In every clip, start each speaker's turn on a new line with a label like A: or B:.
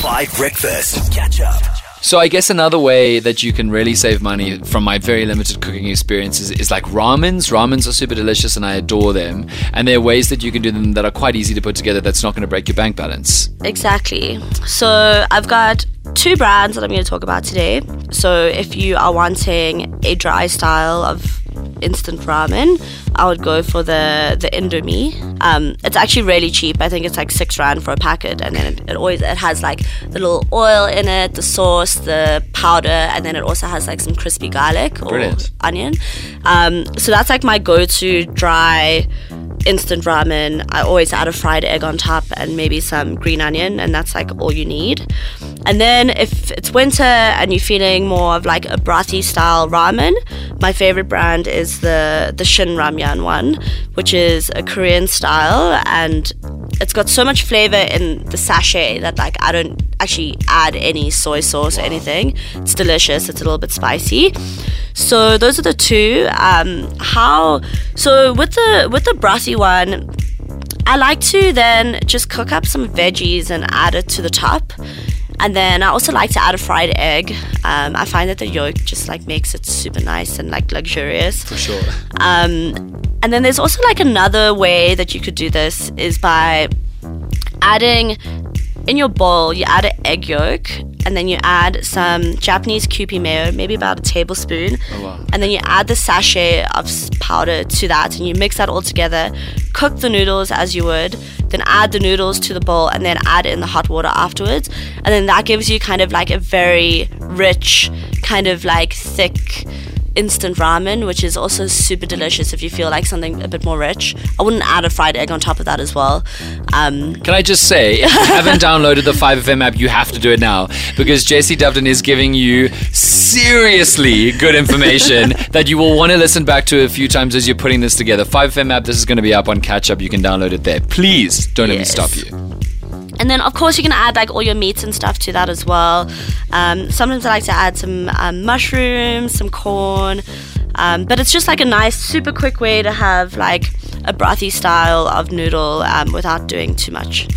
A: Five Breakfast. Catch up.
B: So I guess another way that you can really save money from my very limited cooking experiences is like ramens. Ramens are super delicious and I adore them. And there are ways that you can do them that are quite easy to put together that's not going to break your bank balance.
C: Exactly. So I've got two brands that I'm going to talk about today. So if you are wanting a dry style of instant ramen, I would go for the the Indomie. Um, it's actually really cheap. I think it's like six rand for a packet, and then it, it always it has like the little oil in it, the sauce, the powder, and then it also has like some crispy garlic or
B: Brilliant.
C: onion. Um, so that's like my go-to dry instant ramen. I always add a fried egg on top and maybe some green onion, and that's like all you need. And then if it's winter and you're feeling more of like a brothy style ramen, my favorite brand is the the Shin Ramyun one, which is a Korean style and it's got so much flavor in the sachet that like I don't actually add any soy sauce or anything. It's delicious. It's a little bit spicy. So those are the two. Um, how? So with the with the brothy one, I like to then just cook up some veggies and add it to the top. And then I also like to add a fried egg. Um, I find that the yolk just like makes it super nice and like luxurious.
B: For sure.
C: Um, and then there's also like another way that you could do this is by adding in your bowl, you add an egg yolk and then you add some Japanese Kewpie mayo, maybe about a tablespoon.
B: Oh, wow.
C: And then you add the sachet of powder to that and you mix that all together. Cook the noodles as you would, then add the noodles to the bowl and then add in the hot water afterwards. And then that gives you kind of like a very rich, kind of like thick instant ramen, which is also super delicious if you feel like something a bit more rich. I wouldn't add a fried egg on top of that as well. Um,
B: Can I just say, if you haven't downloaded the 5FM app, you have to do it now because Jessie Doveton is giving you seriously good information that you will want to listen back to a few times as you're putting this together. 5FM app, this is going to be up on Catch Up. You can download it there. Please don't let me stop you.
C: And then, of course, you can add like all your meats and stuff to that as well. Um, sometimes I like to add some um, mushrooms, some corn. Um, but it's just like a nice, super quick way to have like a brothy style of noodle um, without doing too much.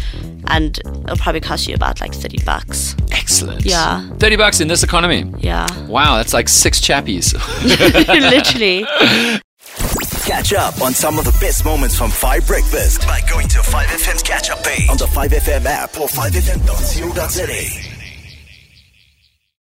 C: And it'll probably cost you about like 30 bucks.
B: Excellent.
C: Yeah.
B: 30 bucks in this economy.
C: Yeah.
B: Wow, that's like six chappies.
C: Literally.
A: Catch up on some of the best moments from 5 Breakfast by going to 5FM's catch up page on the 5FM app or 5FM.co.za.